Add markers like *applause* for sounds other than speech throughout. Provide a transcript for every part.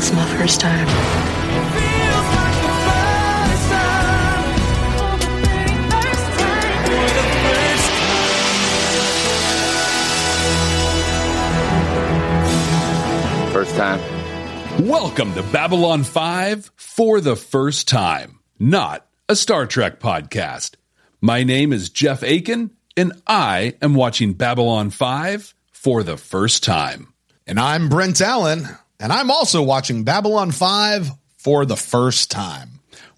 This is my first time. First time. Welcome to Babylon 5 for the first time, not a Star Trek podcast. My name is Jeff Akin, and I am watching Babylon 5 for the first time. And I'm Brent Allen, and I'm also watching Babylon 5 for the first time.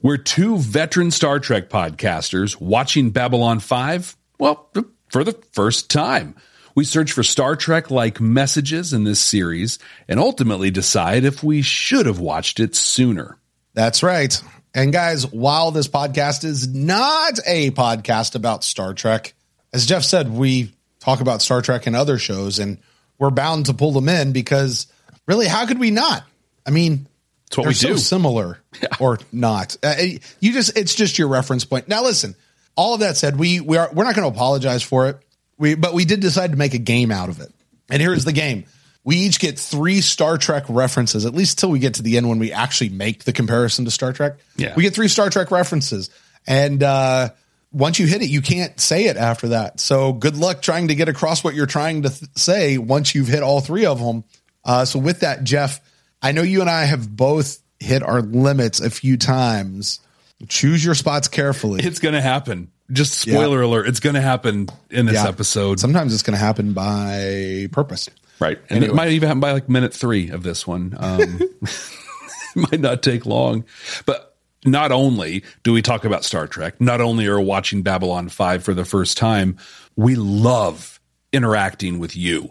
We're two veteran Star Trek podcasters watching Babylon 5, well, for the first time. We search for Star Trek like messages in this series and ultimately decide if we should have watched it sooner. That's right. And guys, while this podcast is not a podcast about Star Trek, as Jeff said, we talk about Star Trek and other shows, and we're bound to pull them in because really, how could we not? I mean, It's what we so do. similar *laughs* or not. Uh, you just it's just your reference point. Now listen, all of that said, we we are we're not going to apologize for it. We but we did decide to make a game out of it. And here's the game. We each get three Star Trek references, at least till we get to the end when we actually make the comparison to Star Trek. Yeah. We get three Star Trek references. And uh once you hit it, you can't say it after that. So good luck trying to get across what you're trying to th- say once you've hit all three of them. Uh, so with that, Jeff, I know you and I have both hit our limits a few times. Choose your spots carefully. It's going to happen. Just spoiler alert, it's going to happen in this Yeah. episode. Sometimes it's going to happen by purpose. Right. And it might even happen by like minute three of this one. Um, *laughs* *laughs* it might not take long. But not only do we talk about Star Trek, not only are we watching Babylon 5 for the first time, we love interacting with you.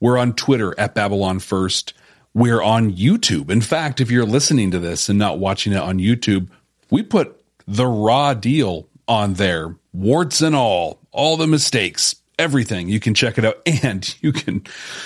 We're on Twitter at Babylon First. We're on YouTube. In fact, if you're listening to this and not watching it on YouTube, we put the raw deal on there, warts and all, all the mistakes, everything. You can check it out *laughs* and you can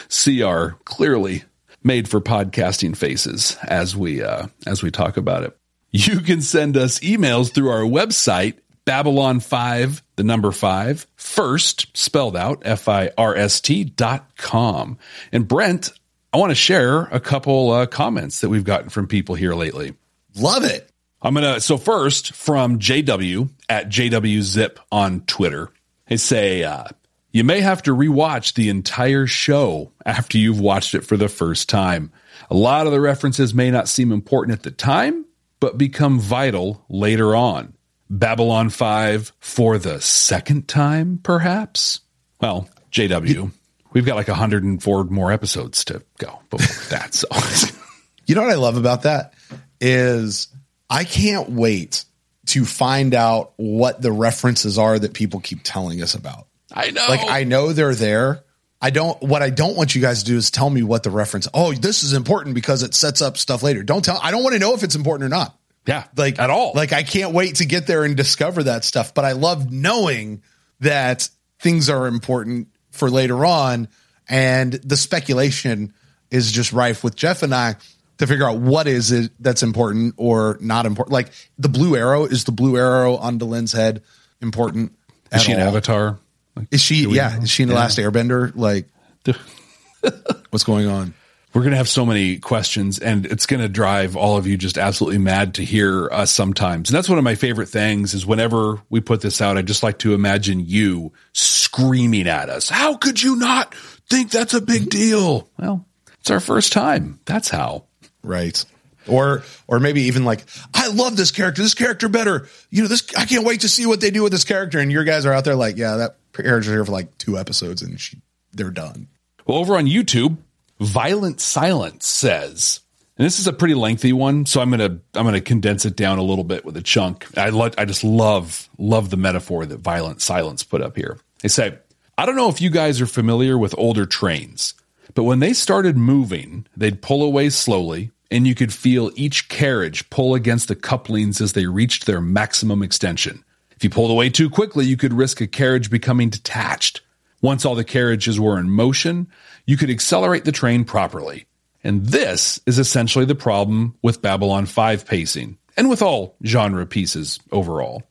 see our clearly made for podcasting faces as we uh, as we talk about it. You can send us emails through our website Babylon 5, the number 5, first spelled out F I R S T dot com. And Brent, I want to share a couple uh, comments that we've gotten from people here lately. Love it. I'm gonna so first from JW at JWZip on Twitter. They say uh, you may have to rewatch the entire show after you've watched it for the first time. A lot of the references may not seem important at the time, but become vital later on. Babylon 5 for the second time, perhaps? Well, JW, we've got like 104 more episodes to go before *laughs* that. So *laughs* You know what I love about that is I can't wait to find out what the references are that people keep telling us about. I know. Like I know they're there. I don't what I don't want you guys to do is tell me what the reference. Oh, this is important because it sets up stuff later. Don't tell I don't want to know if it's important or not. Yeah, Like at all. Like I can't wait to get there and discover that stuff, but I love knowing that things are important for later on and the speculation is just rife with Jeff and I to figure out what is it that's important or not important. Like the blue arrow is the blue arrow on Delenn's head important. Is she an avatar? Like, Is she? Yeah. know? Is she in the last Airbender? Like, *laughs* what's going on? We're going to have so many questions and it's going to drive all of you just absolutely mad to hear us sometimes. And that's one of my favorite things is whenever we put this out, I just like to imagine you screaming at us. How could you not think that's a big deal? Well, it's our first time. That's how. Right. Or, or maybe even like, I love this character. This character better. You know, this, I can't wait to see what they do with this character. And your guys are out there like, yeah, that character's here for like two episodes and she, they're done. Well, over on YouTube, Violent Silence says, and this is a pretty lengthy one, so I'm gonna I'm gonna condense it down a little bit with a chunk. I lo- I just love love the metaphor that Violent Silence put up here. They say, I don't know if you guys are familiar with older trains, but when they started moving, they'd pull away slowly, and you could feel each carriage pull against the couplings as they reached their maximum extension. If you pulled away too quickly, you could risk a carriage becoming detached. Once all the carriages were in motion, you could accelerate the train properly. And this is essentially the problem with Babylon 5 pacing, and with all genre pieces overall.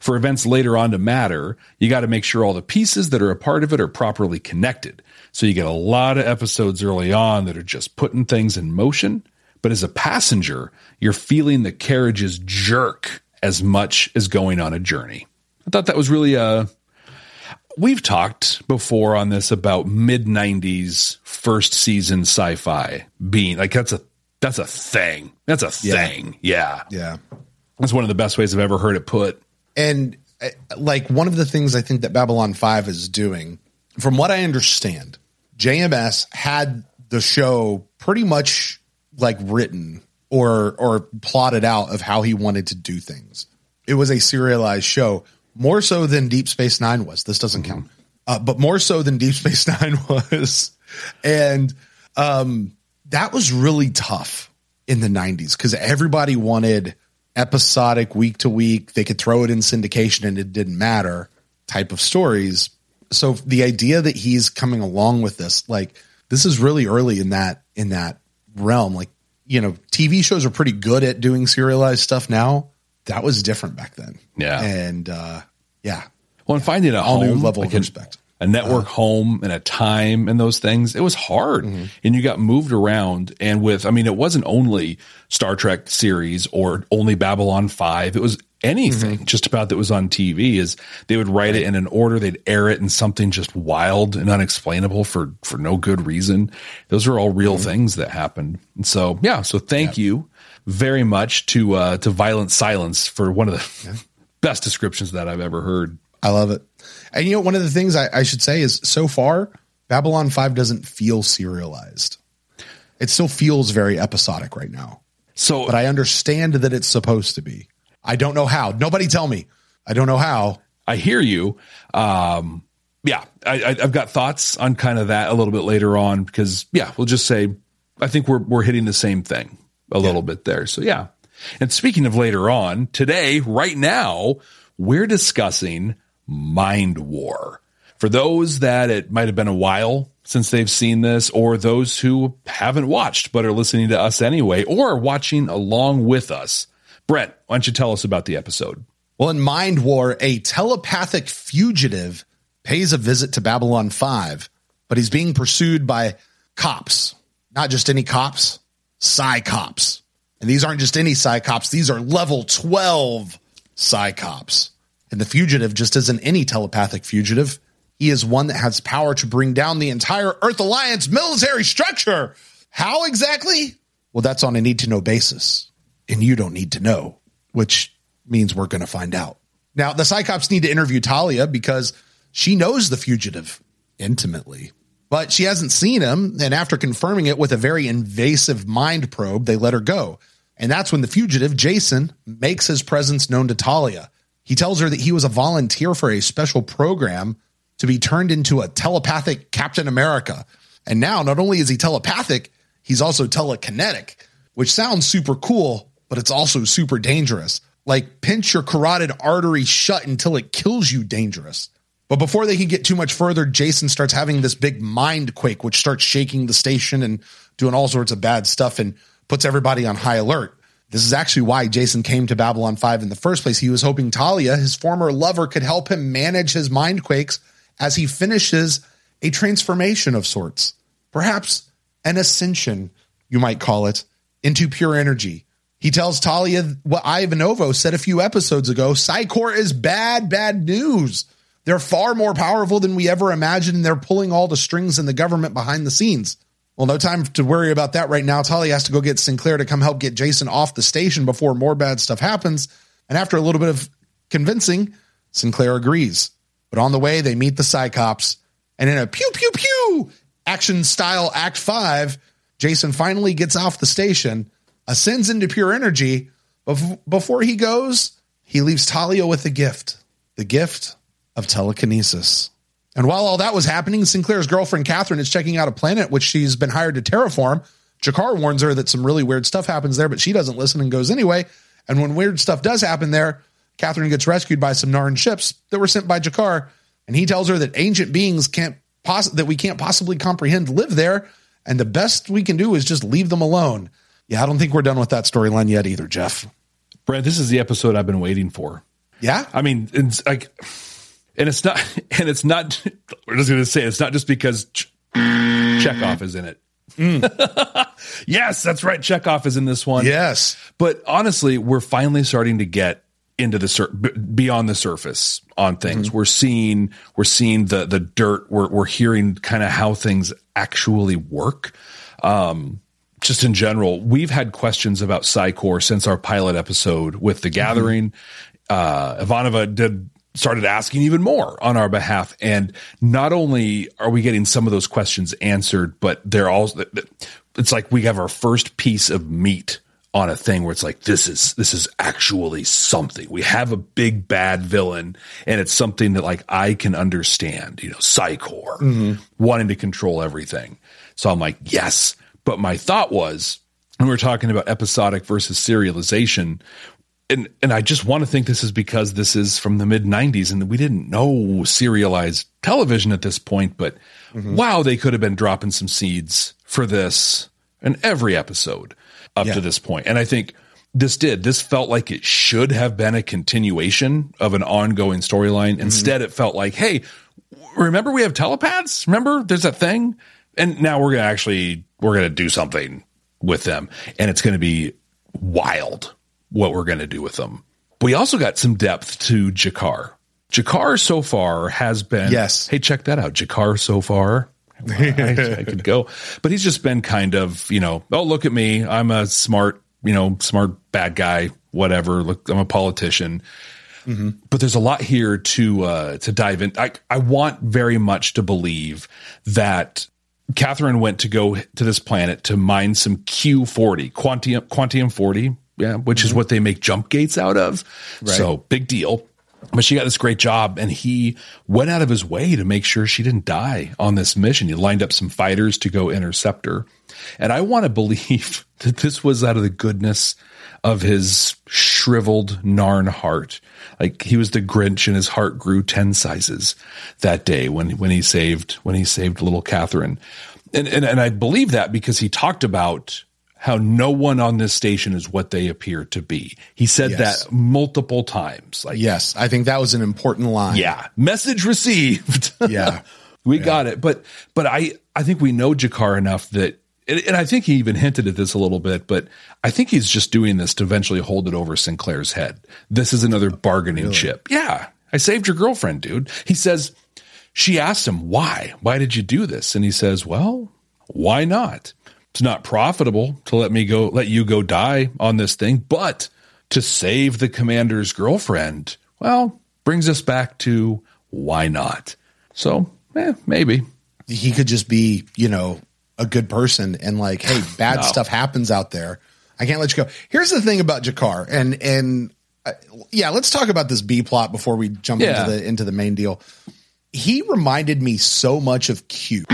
For events later on to matter, you got to make sure all the pieces that are a part of it are properly connected. So you get a lot of episodes early on that are just putting things in motion, but as a passenger, you're feeling the carriages jerk as much as going on a journey. I thought that was really a. We've talked before on this about mid '90s first season sci-fi being like that's a that's a thing. That's a thing. Yeah. Yeah. That's one of the best ways I've ever heard it put. And uh, like one of the things I think that Babylon 5 is doing, from what I understand, JMS had the show pretty much like written or or plotted out of how he wanted to do things. It was a serialized show, more so than Deep Space Nine was. This doesn't count, uh, but more so than Deep Space *laughs* Nine was, and um, that was really tough in the '90s because everybody wanted episodic, week to week. They could throw it in syndication and it didn't matter type of stories. So the idea that he's coming along with this, like this is really early in that in that realm. Like you know, TV shows are pretty good at doing serialized stuff now. That was different back then. Yeah. And uh, yeah. Well, and finding a home, new level like of respect. a network home and a time and those things, it was hard. And you got moved around. And with, I mean, it wasn't only Star Trek series or only Babylon 5. It was anything just about that was on TV is they would write it in an order. They'd air it in something just wild and unexplainable for, for no good reason. Those are all real things that happened. And so, yeah. So thank you very much to, uh, to Violent Silence for one of the *laughs* best descriptions that I've ever heard. I love it. And you know, one of the things I, I should say is so far, Babylon 5 doesn't feel serialized. It still feels very episodic right now. So, But I understand that it's supposed to be. I don't know how. Nobody tell me. I don't know how. I hear you. Um, yeah, I, I, I've got thoughts on kind of that a little bit later on because yeah, we'll just say I think we're we're hitting the same thing a little bit there. So yeah. And speaking of later on, today, right now, we're discussing Mind War. For those that it might have been a while since they've seen this, or those who haven't watched but are listening to us anyway, or watching along with us, Brent, why don't you tell us about the episode? Well, in Mind War, a telepathic fugitive pays a visit to Babylon 5, but he's being pursued by cops. Not just any cops, Psi cops. And these aren't just any Psi cops, these are level 12 Psi cops. And the fugitive just isn't any telepathic fugitive. He is one that has power to bring down the entire Earth Alliance military structure. How exactly? Well, that's on a need to know basis. And you don't need to know, which means we're going to find out. Now, the Psi Cops need to interview Talia because she knows the fugitive intimately, but she hasn't seen him. And after confirming it with a very invasive mind probe, they let her go. And that's when the fugitive, Jason, makes his presence known to Talia. He tells her that he was a volunteer for a special program to be turned into a telepathic Captain America. And now, not only is he telepathic, he's also telekinetic, which sounds super cool, but it's also super dangerous. Like pinch your carotid artery shut until it kills you dangerous. But before they can get too much further, Jason starts having this big mind quake, which starts shaking the station and doing all sorts of bad stuff and puts everybody on high alert. This is actually why Jason came to Babylon 5 in the first place. He was hoping Talia, his former lover, could help him manage his mind quakes as he finishes a transformation of sorts. Perhaps an ascension, you might call it, into pure energy. He tells Talia what Ivanova said a few episodes ago Psi Corps is bad, bad news. They're far more powerful than we ever imagined, they're pulling all the strings in the government behind the scenes. Well, no time to worry about that right now. Talia has to go get Sinclair to come help get Jason off the station before more bad stuff happens. And after a little bit of convincing, Sinclair agrees. But on the way, they meet the Psi Cops. And in a pew, pew, pew action style Act 5, Jason finally gets off the station, ascends into pure energy. Bef- Before he goes, he leaves Talia with a gift the gift of telekinesis. And while all that was happening, Sinclair's girlfriend Catherine is checking out a planet which she's been hired to terraform. G'Kar warns her that some really weird stuff happens there, but she doesn't listen and goes anyway. And when weird stuff does happen there, Catherine gets rescued by some Narn ships that were sent by G'Kar, and he tells her that ancient beings can't poss- that we can't possibly comprehend live there, and the best we can do is just leave them alone. Yeah, I don't think we're done with that storyline yet either, Jeff. Brad, this is the episode I've been waiting for. Yeah, I mean, it's like, and it's not, *laughs* and it's not. We're just going to say it's not just because Ch- Chekov is in it. *laughs* yes, that's right. Chekov is in this one. Yes. But honestly, we're finally starting to get into the sur- beyond the surface on things. Mm-hmm. We're seeing we're seeing the the dirt. We're we're hearing kind of how things actually work. Um, just in general, we've had questions about Psi Corps since our pilot episode with the Gathering. Uh, Ivanova did started asking even more on our behalf, and not only are we getting some of those questions answered, but they're all. it's like we have our first piece of meat on a thing where it's like this is this is actually something. We have a big bad villain, and it's something that like I can understand. You know, Psi Corps wanting to control everything. So I'm like, yes. But my thought was, when we were talking about episodic versus serialization, and and I just want to think this is because this is from the mid '90s, and we didn't know serialized television at this point. But mm-hmm. wow, they could have been dropping some seeds for this in every episode up Yeah. to this point. And I think this did. This felt like it should have been a continuation of an ongoing storyline. Mm-hmm. Instead, it felt like, hey, remember we have telepaths? Remember there's that thing? And now we're gonna actually we're gonna do something with them, and it's gonna be wild what we're gonna do with them. We also got some depth to G'Kar. G'Kar so far has been Yes. Hey, check that out. G'Kar so far. *laughs* I, I could go, but he's just been kind of you know. Oh, look at me. I'm a smart you know smart bad guy. Whatever. Look, I'm a politician but there's a lot here to uh, to dive in. I I want very much to believe that Catherine went to go to this planet to mine some Q40 quantium quantium 40, yeah, which is mm-hmm. what they make jump gates out of. So big deal. But she got this great job, and he went out of his way to make sure she didn't die on this mission. He lined up some fighters to go intercept her. And I want to *laughs* believe that this was out of the goodness of his shriveled Narn heart. Like he was the Grinch and his heart grew 10 sizes that day when, when he saved, when he saved little Catherine. And, and, and I believe that because he talked about how no one on this station is what they appear to be. He said Yes. that multiple times. Like, Yes. I think that was an important line. yeah, message received. *laughs* Yeah. we got it. But but I I think we know G'Kar enough that and, and I think he even hinted at this a little bit, but I think he's just doing this to eventually hold it over Sinclair's head. This is another bargaining chip. Yeah, I saved your girlfriend, dude. He says she asked him why. Why did you do this? And he says, "Well, why not? It's not profitable to let me go let you go die on this thing, but to save the commander's girlfriend, well, brings us back to why not?" So, eh, maybe. he could just be, you know, a good person and like, hey, *laughs* bad No. stuff happens out there. I can't let you go. Here's the thing about G'Kar, and and uh, yeah, let's talk about this B plot before we jump Yeah. into the into the main deal. He reminded me so much of Q.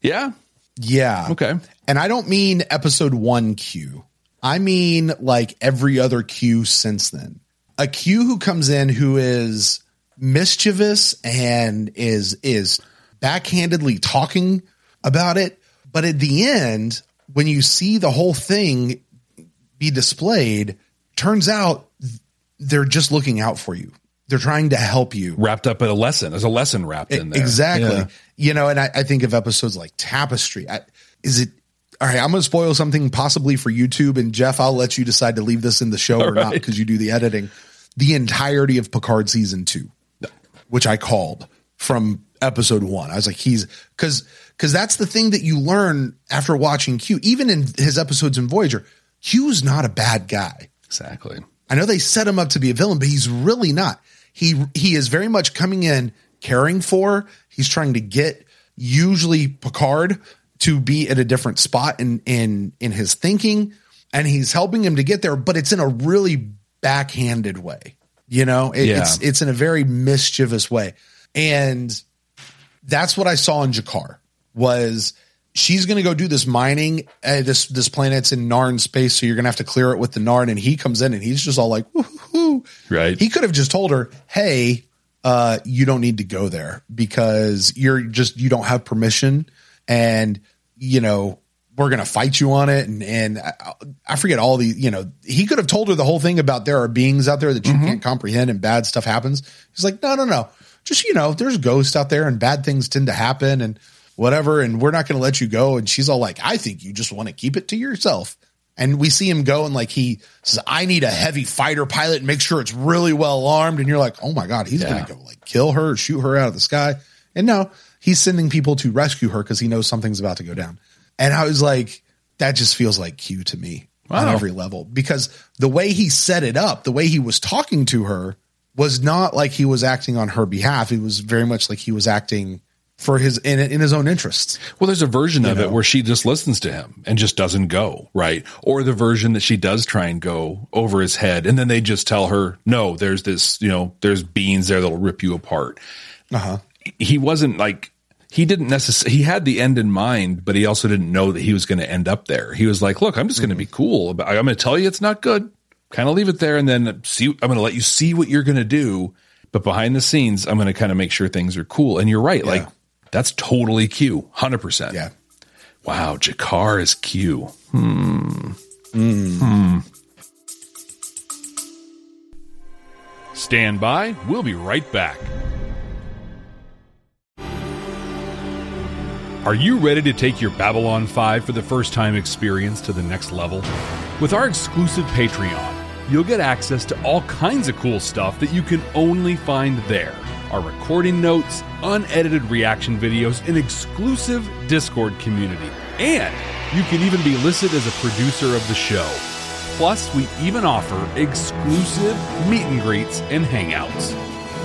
Yeah. Yeah. Okay. And I don't mean episode one Q. I mean like every other Q since then. A Q who comes in who is mischievous and is is backhandedly talking about it, but at the end, when you see the whole thing be displayed, turns out they're just looking out for you. They're trying to help you. Wrapped up in a lesson. There's a lesson wrapped in there. Exactly. Yeah. You know, and I, I think of episodes like Tapestry. I, is it all right? I'm going to spoil something possibly for YouTube, and Jeff, I'll let you decide to leave this in the show or not because you do the editing. The entirety of Picard season two, which I called from episode one. I was like, he's because because that's the thing that you learn after watching Q. Even in his episodes in Voyager, Q's not a bad guy. Exactly. I know they set him up to be a villain, but he's really not. He he is very much coming in caring for. He's trying to get usually Picard to be at a different spot in in in his thinking, and he's helping him to get there. But it's in a really backhanded way. You know, It- Yeah. it's it's in a very mischievous way, and that's what I saw in G'Kar was she's going to go do this mining. Uh, this this planet's in Narn space, so you're going to have to clear it with the Narn. And he comes in and he's just all like, Woo-hoo-hoo. Right. He could have just told her, "Hey, uh, you don't need to go there because you're just you don't have permission, and you know." We're gonna fight you on it, and and I, I forget all the you know. He could have told her the whole thing about there are beings out there that you can't comprehend, and bad stuff happens. He's like, no, no, no, just you know, there's ghosts out there, and bad things tend to happen, and whatever, and we're not going to let you go. And she's all like, I think you just want to keep it to yourself. And we see him go and like he says, I need a heavy fighter pilot and make sure it's really well armed. And you're like, oh my God, he's Yeah. going to go like kill her, shoot her out of the sky. And no, he's sending people to rescue her because he knows something's about to go down. And I was like, that just feels like Q to me on every level because the way he set it up, the way he was talking to her was not like he was acting on her behalf. It was very much like he was acting for his in, in his own interests. Well, there's a version of know. it where she just listens to him and just doesn't go, right? Or the version that she does try and go over his head, and then they just tell her, no, there's this, you know, there's beans there that'll rip you apart. Uh-huh. He wasn't like, he didn't necessarily, he had the end in mind, but he also didn't know that he was going to end up there. He was like, look, I'm just going to be cool. About, I'm going to tell you it's not good. Kind of leave it there and then see, I'm going to let you see what you're going to do. But behind the scenes, I'm going to kind of make sure things are cool. And you're right. Like, that's totally Q, 100%. Yeah. Wow, G'Kar is Q. Hmm. Hmm. Stand by. We'll be right back. Are you ready to take your Babylon 5 for the first time experience to the next level? With our exclusive Patreon, you'll get access to all kinds of cool stuff that you can only find there. Our recording notes, unedited reaction videos, an exclusive Discord community, and you can even be listed as a producer of the show. Plus, we even offer exclusive meet and greets and hangouts.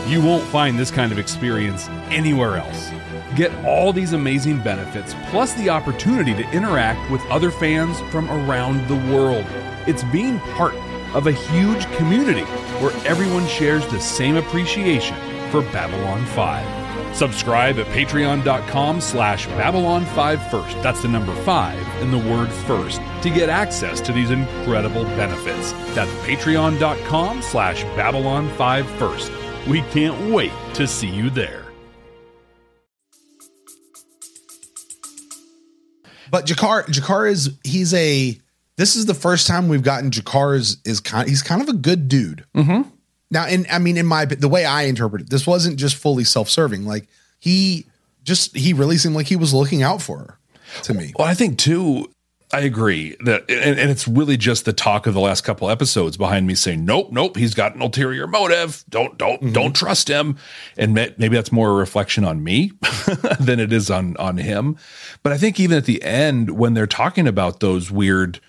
You won't find this kind of experience anywhere else. Get all these amazing benefits, plus the opportunity to interact with other fans from around the world. It's being part of a huge community where everyone shares the same appreciation for Babylon 5. Subscribe at patreon.com slash Babylon 5 first. That's the number 5 and the word first to get access to these incredible benefits. That's patreon.com slash Babylon 5 first. We can't wait to see you there. But G'Kar, G'Kar is he's a. This is the first time we've gotten G'Kar is is kind. He's kind of a good dude. Mm-hmm. Now, and I mean, in my the way I interpret it, this wasn't just fully self serving. Like he just he really seemed like he was looking out for her. To me, Well, I think too, I agree that, and, and it's really just the talk of the last couple episodes behind me saying, nope, nope, he's got an ulterior motive. Don't, don't, mm-hmm. don't trust him. And ma- maybe that's more a reflection on me *laughs* than it is on, on him. But I think even at the end, when they're talking about those weird,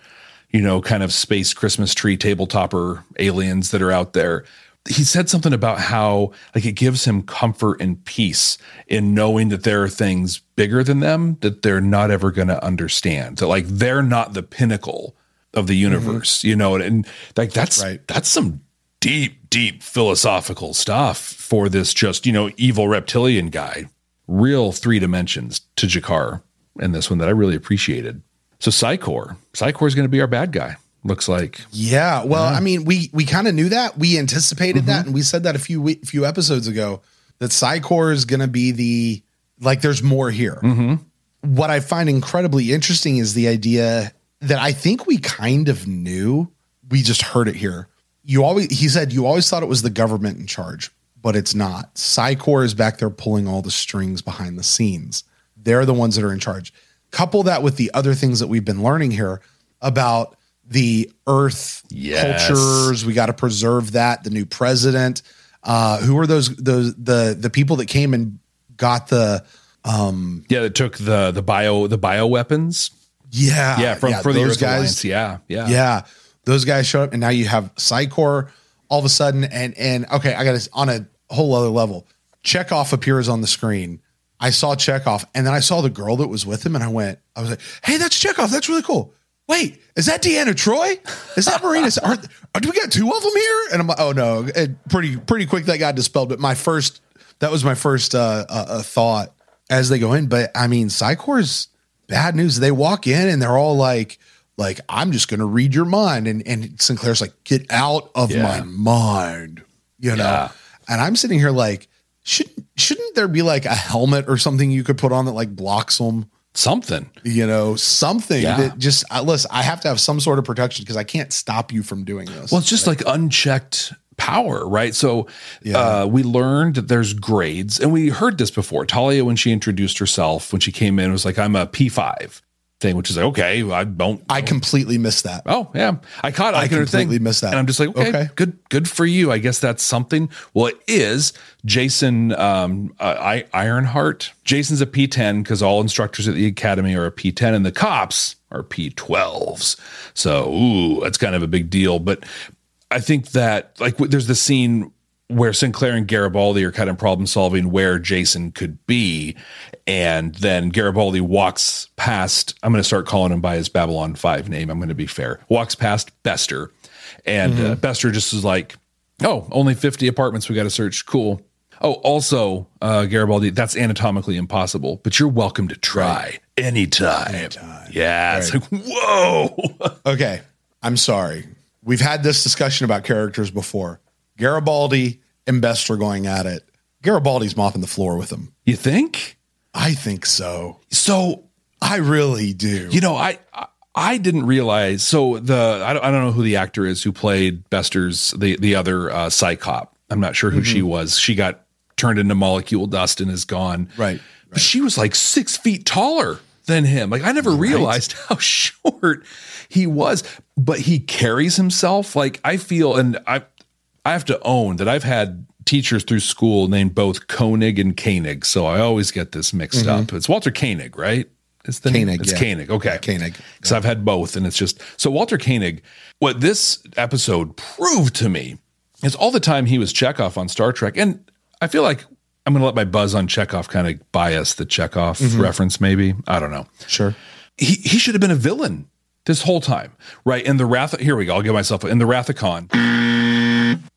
you know, kind of space Christmas tree tabletopper aliens that are out there. He said something about how like it gives him comfort and peace in knowing that there are things bigger than them that they're not ever going to understand. That like they're not the pinnacle of the mm-hmm. universe, you know, and, and like that's Right. that's some deep, deep philosophical stuff for this just, you know, evil reptilian guy. Real three dimensions to G'Kar in this one that I really appreciated. So Psi Corps, Psychor is going to be our bad guy. Looks like. Yeah, well, I mean, we we kind of knew that. We anticipated that, mm-hmm. and we said that a few we- few episodes ago that Psi Corps is going to be the like. There's more here. Mm-hmm. What I find incredibly interesting is the idea that I think we kind of knew. We just heard it here. You always he said you always thought it was the government in charge, but it's not. Psi Corps is back there pulling all the strings behind the scenes. They're the ones that are in charge. Couple that with the other things that we've been learning here about the Earth Yes. cultures. We got to preserve that. The new president. Uh, who are those? Those the the people that came and got the um Yeah, it took the the bio the bio weapons. yeah Yeah, from for the those guys. Alliance. Yeah, yeah, Yeah, those guys showed up, and now you have Psi Corps all of a sudden. And and okay, I got this on a whole other level. Chekov appears on the screen. I saw Chekov, and then I saw the girl that was with him, and I went, I was like, "Hey, that's Chekov. That's really cool." Wait, is that Deanna Troi? Is that Marina? Are, are, do we got two of them here? And I'm like, oh no, it, pretty pretty quick that got dispelled. But my first, that was my first uh, uh, uh, thought as they go in. But I mean, Psi Corps's bad news. They walk in and they're all like, like I'm just going to read your mind, and and Sinclair's like, get out of Yeah. my mind, you know. Yeah. And I'm sitting here like, shouldn't shouldn't there be like a helmet or something you could put on that like blocks them? Something. You know, something Yeah. that just uh, listen. I have to have some sort of protection because I can't stop you from doing this. Well, it's just like unchecked power, right? So Yeah. uh, we learned that there's grades, and we heard this before. Talia, when she introduced herself, when she came in, was like, "I'm a P5 thing," which is like, okay, I don't. I completely missed that. Oh yeah, I caught. it. I, completely thing, missed that. and I'm just like, okay, Okay. good, good for you. I guess that's something. Well, it is. Jason um, uh, I, Ironheart. Jason's a P10 because all instructors at the academy are a P10, and the cops are P12s. So, ooh, that's kind of a big deal. But I think that like there's the scene where Sinclair and Garibaldi are kind of problem solving where Jason could be. And then Garibaldi walks past, I'm going to start calling him by his Babylon 5 name. I'm going to be fair. Walks past Bester. And uh, Bester just is like, oh, only 50 apartments we got to search. Cool. Oh, also, uh, Garibaldi, that's anatomically impossible, but you're welcome to try anytime. Yeah. It's like, whoa. *laughs* Okay, I'm sorry. We've had this discussion about characters before. Garibaldi and Bester going at it. Garibaldi's mopping the floor with him. you think? I think so. So I really do. You know, I I- I didn't realize. So the I don't, I don't know who the actor is who played Bester's the the other uh, Psi Cop. I'm not sure who she was. She got turned into molecule dust and is gone. Right, But she was like six feet taller than him. Like I never realized how *laughs* short he was. But he carries himself like I feel, and I I have to own that I've had teachers through school named both Koenig and Koenig, so I always get this mixed mm-hmm. up. It's Walter Koenig, right? It's the name? Koenig, It's yeah. Koenig. Okay, Koenig. Because I've had both, and it's just so Walter Koenig. What this episode proved to me is all the time he was Chekov on Star Trek, and I feel like I'm going to let my buzz on Chekov kind of bias the Chekov mm-hmm. reference. Maybe I don't know Sure. he he should have been a villain this whole time, right? In the Wrath, here we go. I'll give myself in the Wrath of Khan.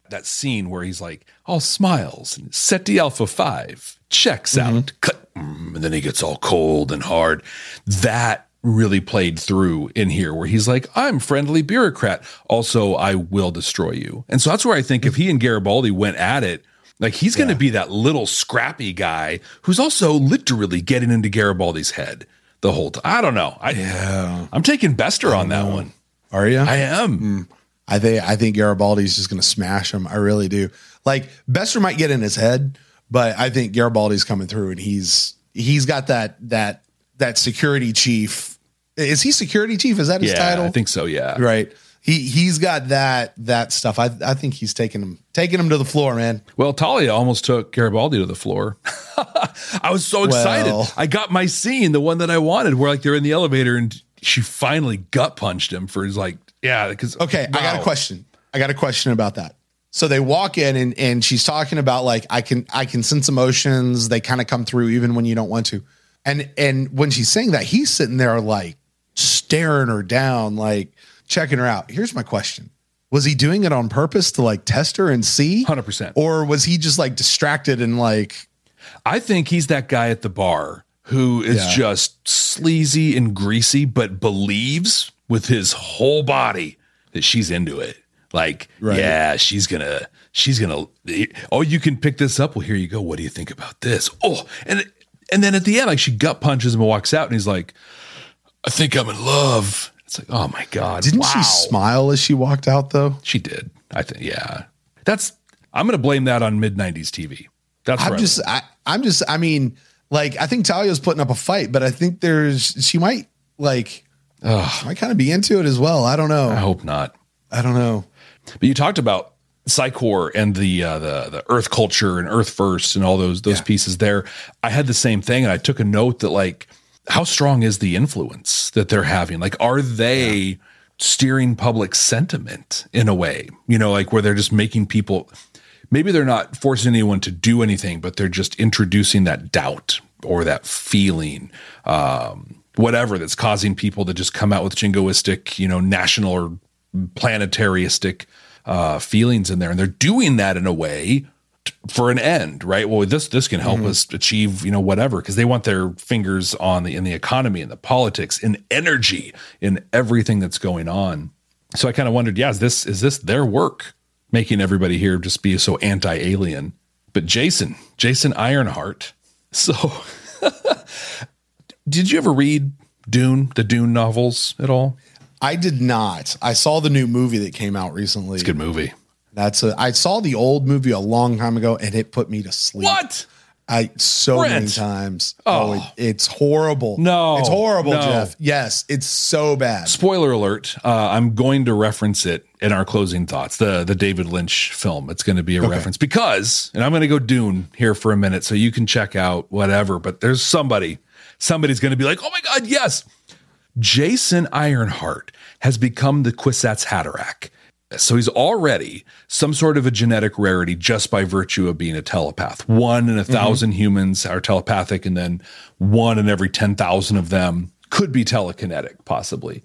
That scene where he's like all smiles and Ceti Alpha Five checks out, cut, mm, and then he gets all cold and hard. That really played through in here, where he's like, "I'm friendly bureaucrat, also I will destroy you." And so that's where I think if he and Garibaldi went at it. Like he's going to be that little scrappy guy who's also literally getting into Garibaldi's head the whole time. I don't know. I Yeah. I'm taking Bester on that one. Are you? I am. I think I think Garibaldi's just going to smash him. I really do. Like Bester might get in his head, but I think Garibaldi's coming through, and he's he's got that that that security chief. Is he security chief? Is that his Yeah, title? I think so. Yeah. right. He he's got that that stuff. I I think he's taking him taking him to the floor, man. Well, Talia almost took Garibaldi to the floor. *laughs* I was so excited. Well. I got my scene, the one that I wanted, where like they're in the elevator and she finally gut punched him for his like, yeah, because Okay, I got a question. I got a question about that. So they walk in and and she's talking about like I can I can sense emotions. They kind of come through even when you don't want to. And and when she's saying that, he's sitting there like staring her down, like checking her out. Here's my question. Was he doing it on purpose to like test her and see? 100%. Or was he just like distracted and like I think he's that guy at the bar who is Yeah. just sleazy and greasy, but believes with his whole body that she's into it. Like, Right. yeah, she's gonna, she's gonna. Oh, you can pick this up. Well, here you go. What do you think about this? Oh, and and then at the end, like she gut punches him and walks out, and he's like, "I think I'm in love." It's like, oh my god, didn't wow. she smile as she walked out though? She did. I think, yeah. That's. I'm gonna blame that on mid '90s TV. That's I'm just I, I'm just I mean, like I think Talia's putting up a fight, but I think there's she might like she might kind of be into it as well. I don't know. I hope not. I don't know. But you talked about Psychor and the uh, the the Earth culture and Earth First and all those those Yeah. pieces there. I had the same thing, and I took a note that like, how strong is the influence that they're having? Like, are they steering public sentiment in a way? You know, like where they're just making people. Maybe they're not forcing anyone to do anything, but they're just introducing that doubt or that feeling, um, whatever that's causing people to just come out with jingoistic, you know, national or planetaristic uh, feelings in there, and they're doing that in a way t- for an end, right? Well, this this can help us achieve, you know, whatever, because they want their fingers on the in the economy, in the politics, in energy, in everything that's going on. So I kind of wondered, yeah, is this is this their work making everybody here just be so anti-alien? But Jason, Jason Ironheart. *laughs* So, did you ever read Dune, the Dune novels at all? I did not. I saw the new movie that came out recently. It's a good movie. That's a. I saw the old movie a long time ago, and it put me to sleep. What? I so many times. Oh. Oh, it- it's horrible. No. it's horrible, No. Jeff. Yes, it's so bad. Spoiler alert! Uh, I'm going to reference it in our closing thoughts. The the David Lynch film. It's going to be a reference because, and I'm going to go Dune here for a minute, so you can check out whatever. But there's somebody, somebody's going to be like, "Oh my god, yes!" Jason Ironheart has become the Kwisatz Haderach. So he's already some sort of a genetic rarity just by virtue of being a telepath. One in a mm-hmm. 1000 humans are telepathic, and then one in every 10,000 of them could be telekinetic, possibly.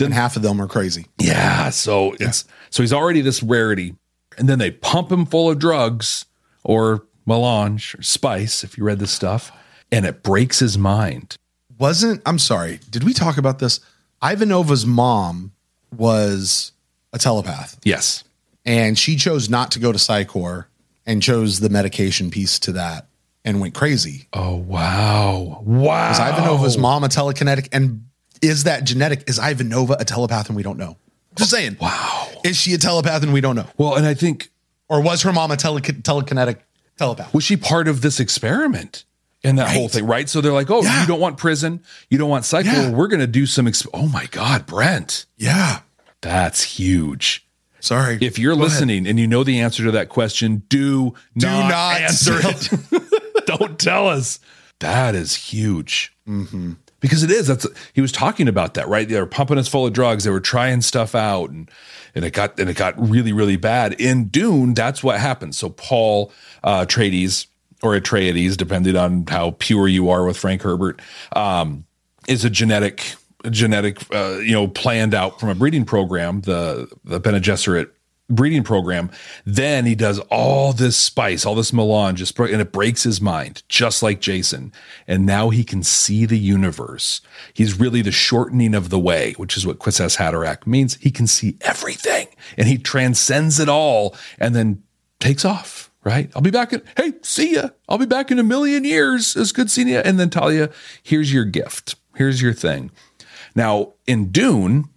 and half of them are crazy. Yeah. So it's so he's already this rarity. And then they pump him full of drugs or melange or spice, if you read this stuff, and it breaks his mind. Wasn't I'm sorry. Did we talk about this? Ivanova's mom was a telepath, Yes. and she chose not to go to Psi Corps and chose the medication piece to that and went crazy. Oh wow. Wow. Is Ivanova's mom a telekinetic? And is that genetic? Is Ivanova a telepath and we don't know? Just saying. Wow. Is she a telepath and we don't know? Well, and I think Or was her mom a tele- telekinetic telepath? was she part of this experiment in that whole thing, right? So they're like, oh, Yeah. you don't want prison, you don't want cycle. Yeah. We're going to do some. Exp- oh my God, Brent, Yeah. that's huge. Sorry. If you're Go ahead. listening and you know the answer to that question, do, Do not, not answer it. *laughs* don't tell us. That is huge. Mm-hmm. Because it is. That's he was talking about that, right? They were pumping us full of drugs. They were trying stuff out, and and it got and it got really really bad. In Dune, that's what happened. So Paul uh, Atreides or Atreides, depending on how pure you are with Frank Herbert, um, is a genetic genetic uh, you know planned out from a breeding program, the the Bene Gesserit breeding program. Then he does all this spice, all this melange, and it breaks his mind, just like Jason. And now he can see the universe. He's really the shortening of the way, which is what Kwisatz Haderach means. He can see everything, and he transcends it all, and then takes off. Right? I'll be back in. Hey, see ya. I'll be back in a million years. It's good seeing you. And then Talia, here's your gift. Here's your thing. Now in Dune,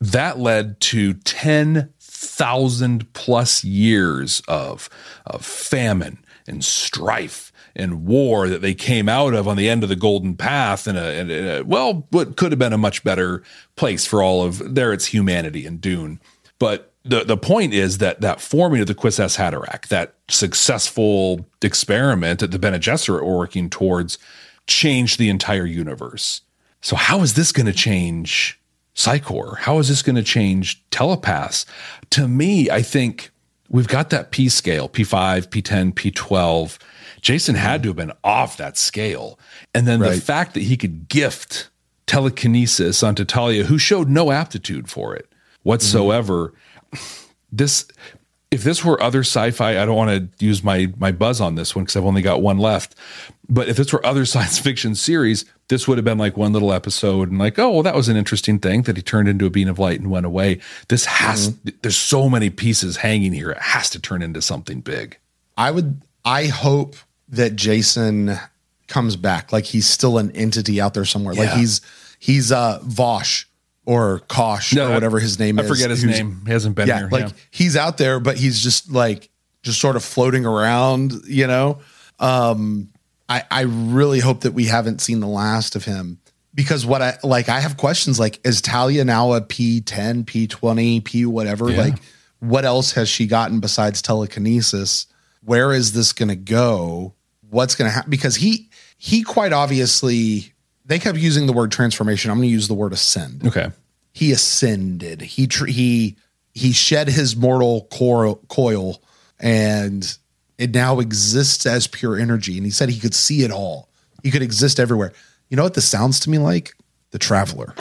that led to 10,000 plus years of, of famine and strife and war that they came out of on the end of the golden path in a, in a well, what could have been a much better place for all of there. It's humanity in Dune. But the, the point is that that forming of the Kwisatz Haderach, that successful experiment that the Bene Gesserit were working towards, changed the entire universe. So how is this going to change Psi Corps? How is this going to change telepaths? To me, I think we've got that P scale, P5, P10, P12. Jason had to have been off that scale. And then the fact that he could gift telekinesis onto Talia, who showed no aptitude for it mm-hmm. whatsoever. This if this were other sci-fi, I don't want to use my my buzz on this one because I've only got one left. But if this were other *laughs* science fiction series, this would have been like one little episode and like, oh, well, that was an interesting thing that he turned into a beam of light and went away. This has there's so many pieces hanging here. It has to turn into something big. I would I hope that Jason comes back. Like he's still an entity out there somewhere. Like he's he's uh Vosh or Kosh No, or whatever his name I is. I forget his name. He hasn't been Yeah, here. like yeah. he's out there, but he's just like just sort of floating around, you know. Um I I really hope that we haven't seen the last of him. Because what I like I have questions like is Talia now a P10, P20, P whatever? Yeah. Like what else has she gotten besides telekinesis? Where is this going to go? What's going to happen? Because he he quite obviously they kept using the word transformation. I'm going to use the word ascend Okay. he ascended. He tr- he he shed his mortal coil, coil, and it now exists as pure energy. And he said he could see it all. He could exist everywhere. You know what this sounds to me like? The traveler,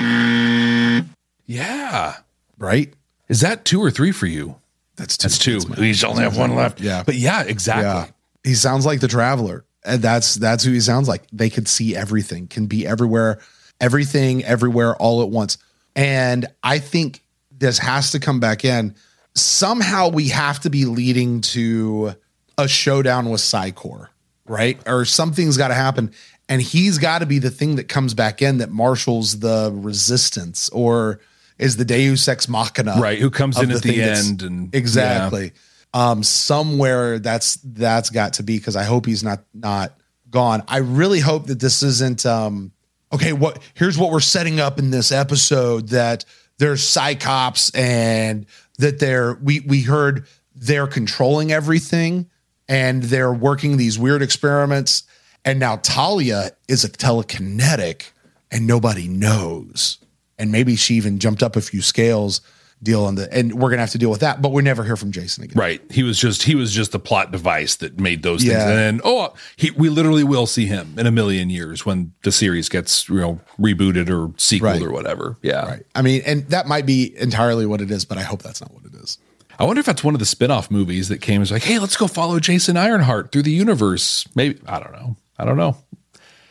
Yeah. right? Is that two or three for you? That's two. That's two. my- We only have one left. Yeah. But yeah, exactly. Yeah. He sounds like the traveler. And that's that's who he sounds like. They could see everything, can be everywhere, everything, everywhere, all at once. And I think this has to come back in. Somehow we have to be leading to a showdown with Psi Corps, right? Or something's got to happen. And he's got to be the thing that comes back in that marshals the resistance or is the Deus Ex Machina, right? Who comes in at the end and exactly. Um, somewhere that's that's got to be because I hope he's not not gone. I really hope that this isn't. Um, okay, what? Here's what we're setting up in this episode that there's Psi Cops and that they're we we heard they're controlling everything and they're working these weird experiments and now Talia is a telekinetic and nobody knows and maybe she even jumped up a few scales deal on the and we're gonna have to deal with that but we never hear from Jason again Right. He was just he was just the plot device that made those things. And then oh he we literally will see him in a million years when the series gets, you know, rebooted or sequeled Right. or whatever. Yeah. right I mean and that might be entirely what it is but I hope that's not what it is I wonder if that's one of the spin-off movies that came as like, hey, let's go follow Jason Ironheart through the universe. Maybe I don't know. I don't know.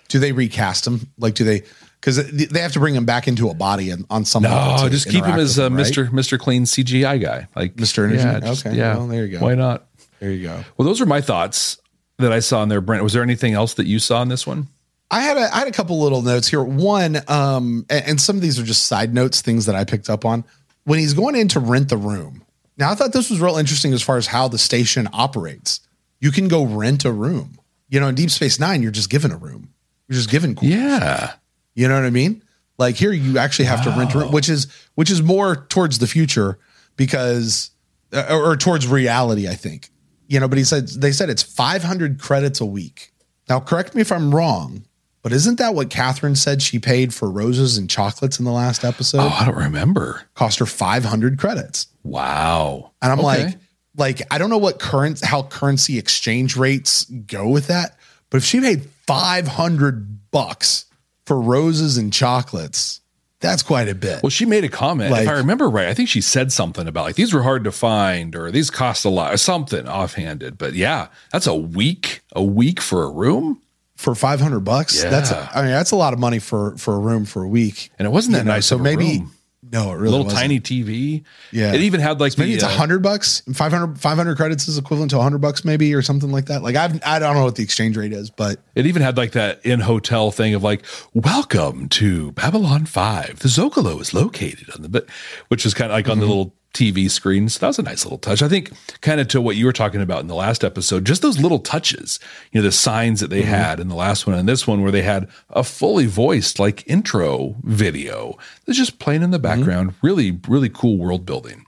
do they recast him like do they because they have to bring him back into a body and on some level Oh, just keep him as a uh, right? Mr. Mr. Clean CGI guy. Like Mr. Energy? Yeah, just- Okay, Yeah. well, there you go. Why not? there you go Well, those are my thoughts that I saw in there. Brent, was there anything else that you saw in this one? I had a I had a couple little notes here. One, um, and, and some of these are just side notes, things that I picked up on. When he's going in to rent the room. Now I thought this was real interesting as far as how the station operates. You can go rent a room. You know, in Deep Space Nine, you're just given a room. You're just given quarters. Yeah. You know what I mean? Like here, you actually have to rent a room, which is which is more towards the future because, uh, or, or towards reality, I think. You know, but he said they said it's 500 credits a week. Now, correct me if I'm wrong, but isn't that what Catherine said she paid for roses and chocolates in the last episode? Oh, I don't remember. Cost her 500 credits, Wow. and I'm Okay. like, like I don't know what current how currency exchange rates go with that, but if she paid 500 bucks for roses and chocolates, that's quite a bit. Well, she made a comment. Like- if I remember right, I think she said something about like these were hard to find or these cost a lot or something offhanded. But yeah, that's a week, a week for a room. for 500 bucks that's Yeah. I mean that's a lot of money for for a room for a week And it wasn't that You know, nice. so of a maybe room. No it a really little wasn't. tiny TV. Yeah. It even had like maybe the, it's a uh, hundred bucks 500 500 credits is equivalent to a hundred bucks maybe or something like that like I've I don't know what the exchange rate is but It even had like that in hotel thing of like, welcome to Babylon 5. The Zocalo is located on the, but which is kind of like on the Mm-hmm. little TV screen. So that was a nice little touch. I think kind of to what you were talking about in the last episode, just those little touches, you know, the signs that they Mm-hmm. had in the last one and this one where they had a fully voiced like intro video that's just playing in the Mm-hmm. background. Really, really cool world building.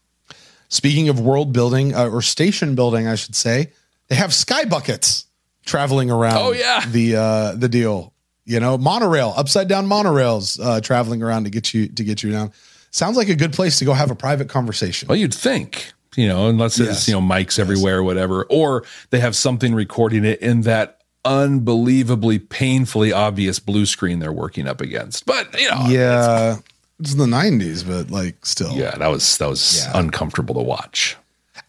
speaking of world building uh, or station building I should say they have sky buckets traveling around Oh, yeah. the uh the deal you know monorail upside down monorails uh traveling around to get you to get you down sounds like a good place to go have a private conversation Well, you'd think, you know, unless Yes. it's, you know, mics everywhere or whatever, or they have something recording it in that unbelievably painfully obvious blue screen they're working up against. But, you know, Yeah, it's the '90s, but like still. yeah, that was, that was Yeah. uncomfortable to watch.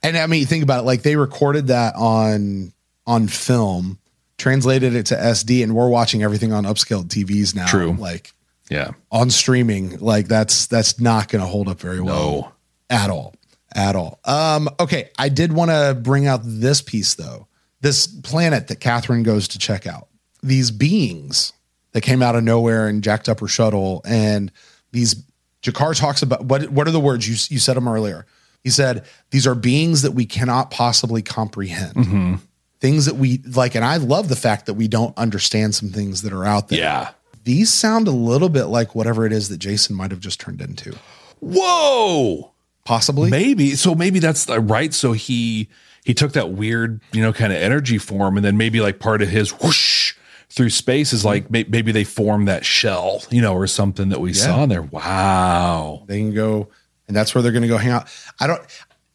And I mean, think about it. Like they recorded that on on film, translated it to SD, and we're watching everything on upscaled TVs now. True. Like Yeah. on streaming, like that's that's not going to hold up very well No. at all, at all. Um, okay, I did want to bring out this piece though. This planet that Catherine goes to check out. These beings that came out of nowhere and jacked up her shuttle, and these G'Kar talks about what what are the words you you said them earlier. He said these are beings that we cannot possibly comprehend. Things that we like, and I love the fact that we don't understand some things that are out there. Yeah. These sound a little bit like whatever it is that Jason might have just turned into. Whoa. Possibly. Maybe. So maybe that's the, right. So he, he took that weird, you know, kind of energy form and then maybe like part of his whoosh through space is like may, maybe they form that shell, you know, or something that we saw in there. Wow. They can go, and that's where they're going to go hang out. I don't.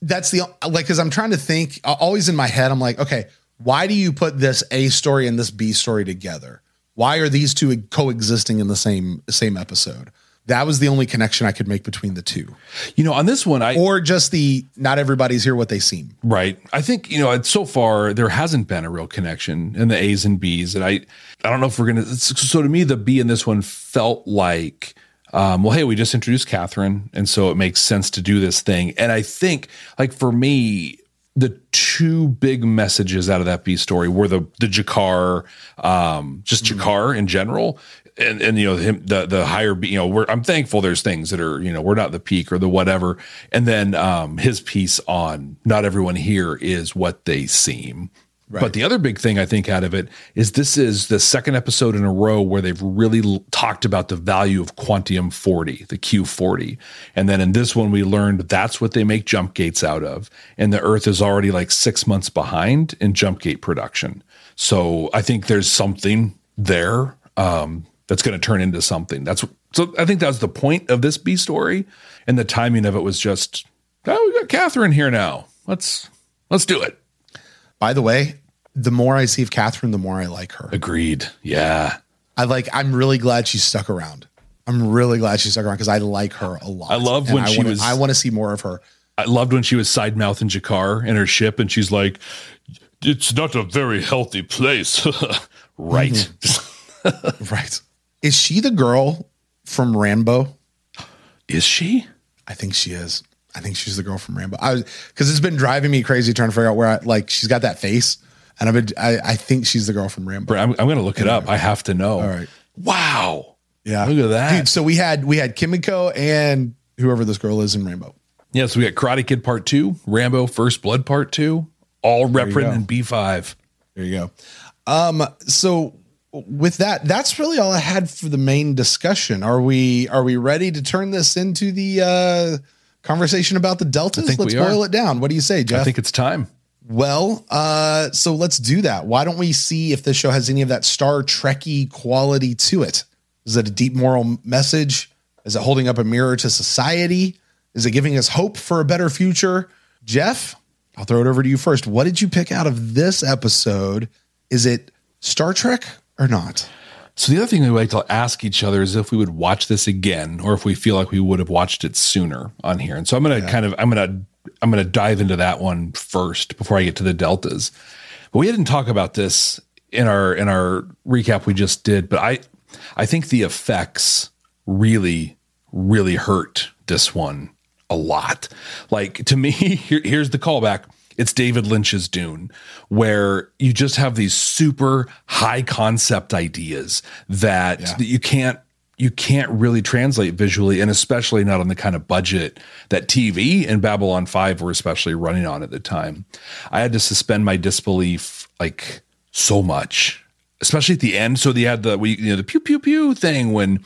That's the like because I'm trying to think. Always in my head, I'm like, okay, why do you put this A story and this B story together? Why are these two coexisting in the same same episode? That was the only connection I could make between the two, You know, on this one, I, or just the not everybody's here what they seem. Right. I think, you know, so far there hasn't been a real connection in the A's and B's. And I, I don't know if we're going to, so to me, the B in this one felt like, um, well, hey, we just introduced Catherine. And so it makes sense to do this thing. And I think like for me, the two big messages out of that B story were the the G'Kar, um, just mm G'Kar in general, and and you know him the the higher you know we're I'm thankful there's things that are you know we're not the peak or the whatever, and then um, his piece on not everyone here is what they seem, Right. But the other big thing I think out of it is this is the second episode in a row where they've really l- talked about the value of Quantium 40, the Q40. And then in this one, we learned that's what they make jump gates out of. And the Earth is already like six months behind in jump gate production. So I think there's something there um, that's going to turn into something. That's so I think that's the point of this B story. And the timing of it was just, oh, we got Catherine here now. Let's let's do it. By the way, the more I see of Catherine, the more I like her. Agreed. Yeah. I like, I'm really glad she stuck around. I'm really glad she stuck around because I like her a lot. I love when I she wanna, was. I want to see more of her. I loved when she was side mouth in G'Kar in her ship, and she's like, "It's not a very healthy place." *laughs* right. Mm-hmm. *laughs* right. Is she the girl from Rambo? Is she? I think she is. I think she's the girl from Rambo. I was because it's been driving me crazy trying to figure out where I like she's got that face, and I've been I, I think she's the girl from Rambo. I'm, I'm going to look it up. I have to know. All right. Wow. Yeah. Look at that. Dude, so we had we had Kimiko and whoever this girl is in Rambo. Yeah, so we got Karate Kid Part Two, Rambo First Blood Part Two, all reprint in B five. There you go. Um, so with that, that's really all I had for the main discussion. Are we are we ready to turn this into the uh conversation about the deltas. Let's boil it down. What do you say, Jeff? I think it's time. Well, uh, so let's do that. Why don't we see if this show has any of that Star Trekky quality to it? Is it a deep moral message? Is it holding up a mirror to society? Is it giving us hope for a better future? Jeff, I'll throw it over to you first. What did you pick out of this episode? Is it Star Trek or not? So the other thing we like to ask each other is if we would watch this again, or if we feel like we would have watched it sooner on here. And so I'm going to yeah. kind of I'm going to I'm going to dive into that one first before I get to the deltas. But we didn't talk about this in our in our recap we just did. But I I think the effects really really hurt this one a lot. Like to me, *laughs* here, here's the callback it's David Lynch's Dune, where you just have these super high concept ideas that, yeah. that you can't you can't really translate visually, and especially not on the kind of budget that TV and Babylon 5 were especially running on at the time. I had to suspend my disbelief like so much, especially at the end. So they had the we you know the pew pew pew thing when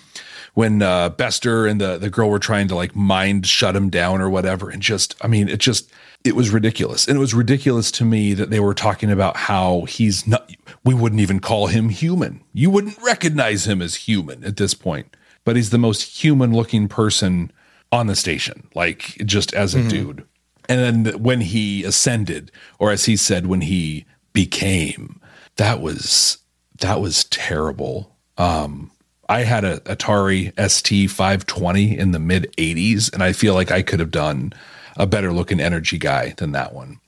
when uh Bester and the the girl were trying to like mind shut him down or whatever. And just I mean, it just it was ridiculous. And it was ridiculous to me that they were talking about how he's not, we wouldn't even call him human. You wouldn't recognize him as human at this point, but he's the most human looking person on the station, like just as a mm-hmm. dude. And then when he ascended, or as he said, when he became, that was, that was terrible. Um, I had a Atari ST 520 in the mid 80s, and I feel like I could have done a better looking energy guy than that one.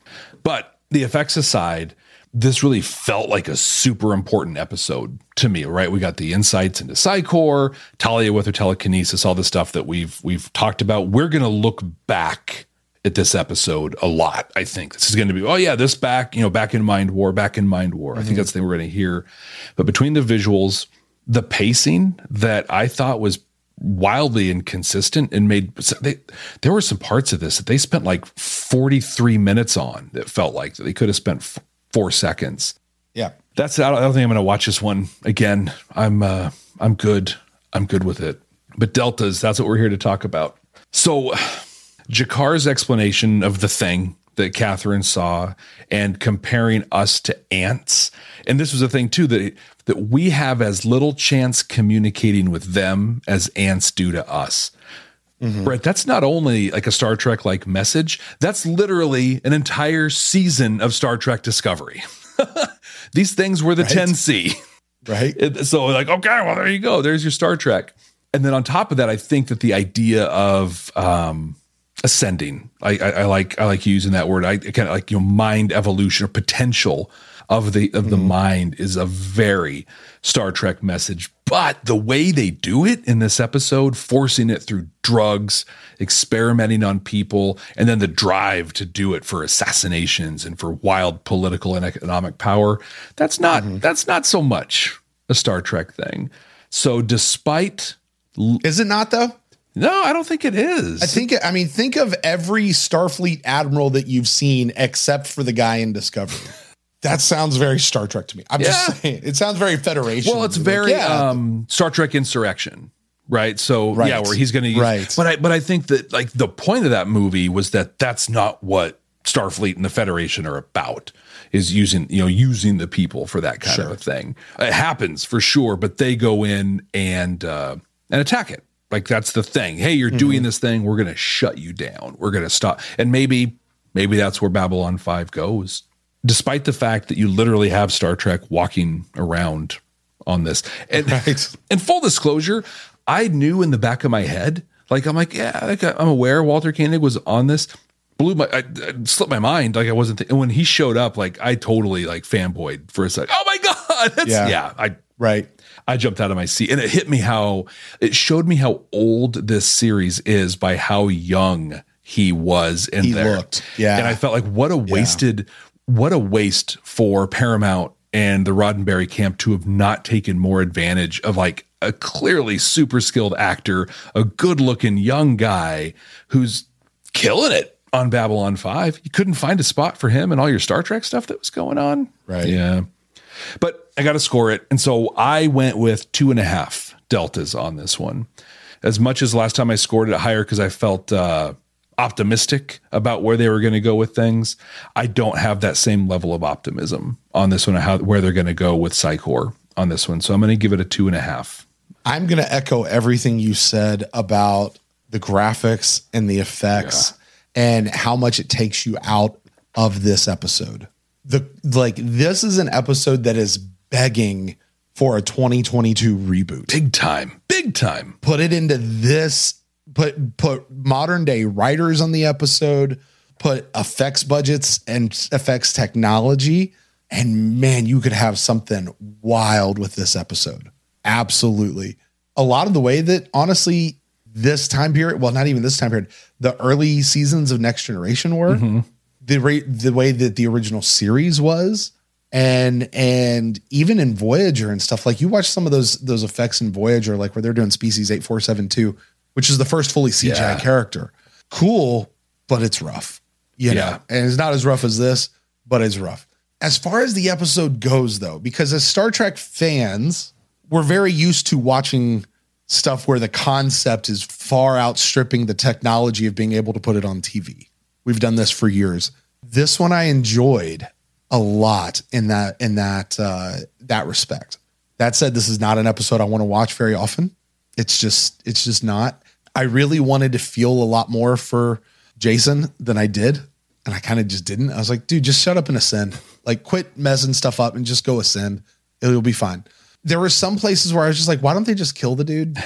But the effects aside, this really felt like a super important episode to me, right? We got the insights into Psi Corps, Talia with her telekinesis, all the stuff that we've we've talked about. We're gonna look back at this episode a lot. I think this is going to be, oh yeah, this back, you know, back in Mind War, back in Mind War. Mm-hmm. I think mm-hmm. that's the thing we're going to hear. But between the visuals, the pacing that I thought was wildly inconsistent and made they, there were some parts of this that they spent like 43 minutes on that felt like they could have spent f- four seconds. Yeah. That's i don't, I don't think i'm going to watch this one again. I'm uh i'm good. I'm good with it. But deltas that's what we're here to talk about. So G'Kar's explanation of the thing that Catherine saw and comparing us to ants. And this was a thing too that that we have as little chance communicating with them as ants do to us. Mm-hmm. Right. That's not only like a Star Trek like message, that's literally an entire season of Star Trek Discovery. *laughs* These things were the right. 10C. Right. so, like, okay, well, there you go. There's your Star Trek. And then on top of that, I think that the idea of um, ascending, I, I, I, like I like using that word. I kind of like you know mind evolution or potential of the of the mm-hmm. mind is a very Star Trek message. But the way they do it in this episode, forcing it through drugs, experimenting on people, and then the drive to do it for assassinations and for wild political and economic power, that's not mm-hmm. that's not so much a Star Trek thing. So despite Is it not though? No, I don't think it is. I think I mean think of every Starfleet admiral that you've seen except for the guy in Discovery. *laughs* That sounds very Star Trek to me. I'm Yeah. just saying it sounds very Federation. Well, it's Like, very yeah. um, Star Trek Insurrection, right? So Right. yeah, where he's going to use. Right. But I but I think that like the point of that movie was that that's not what Starfleet and the Federation are about. Is using you know using the people for that kind of a thing. It happens for sure, but they go in and uh, and attack it. Like that's the thing. Hey, you're doing mm-hmm. this thing. We're going to shut you down. We're going to stop. And maybe maybe that's where Babylon Five goes. Despite the fact that you literally have Star Trek walking around on this. And, Right. *laughs* and full disclosure, I knew in the back of my head, like I'm like, yeah, like I'm aware Walter Koenig was on this. Blew my, I, I slipped my mind. Like I wasn't. Th- and when he showed up, like I totally like fanboyed for a sec. Oh my god, *laughs* that's, Yeah. yeah. I right. I jumped out of my seat, and it hit me how it showed me how old this series is by how young he was in He there. looked, yeah. and I felt like what a wasted, what a waste for Paramount and the Roddenberry camp to have not taken more advantage of like a clearly super skilled actor, a good looking young guy who's killing it on Babylon 5. You couldn't find a spot for him and all your Star Trek stuff that was going on. Right. Yeah. But I got to score it. And so I went with two and a half deltas on this one. As much as last time I scored it higher because I felt uh, optimistic about where they were going to go with things, I don't have that same level of optimism on this one, how, where they're going to go with Psi Corps on this one. So I'm going to give it a two and a half. I'm going to echo everything you said about the graphics and the effects and how much it takes you out of this episode. The like this is an episode that is begging for a 2022 reboot. Big time. Big time. Put it into this put put modern day writers on the episode, put effects budgets and effects technology and man, you could have something wild with this episode. Absolutely. A lot of the way that honestly this time period, well, not even this time period, the early seasons of Next Generation were, mm-hmm. The rate the way that the original series was, and and even in Voyager and stuff, like you watch some of those those effects in Voyager, like where they're doing Species eight four seven two, which is the first fully CGI Yeah. character. Cool, but it's rough. You know, Yeah. and it's not as rough as this, but it's rough. As far as the episode goes, though, because as Star Trek fans, we're very used to watching stuff where the concept is far outstripping the technology of being able to put it on TV. We've done this for years. This one I enjoyed a lot in that in that uh, that respect. That said, this is not an episode I want to watch very often. It's just it's just not. I really wanted to feel a lot more for Jason than I did, and I kind of just didn't. I was like, dude, just shut up and ascend. Like, quit messing stuff up and just go ascend. It'll be fine. There were some places where I was just like, why don't they just kill the dude?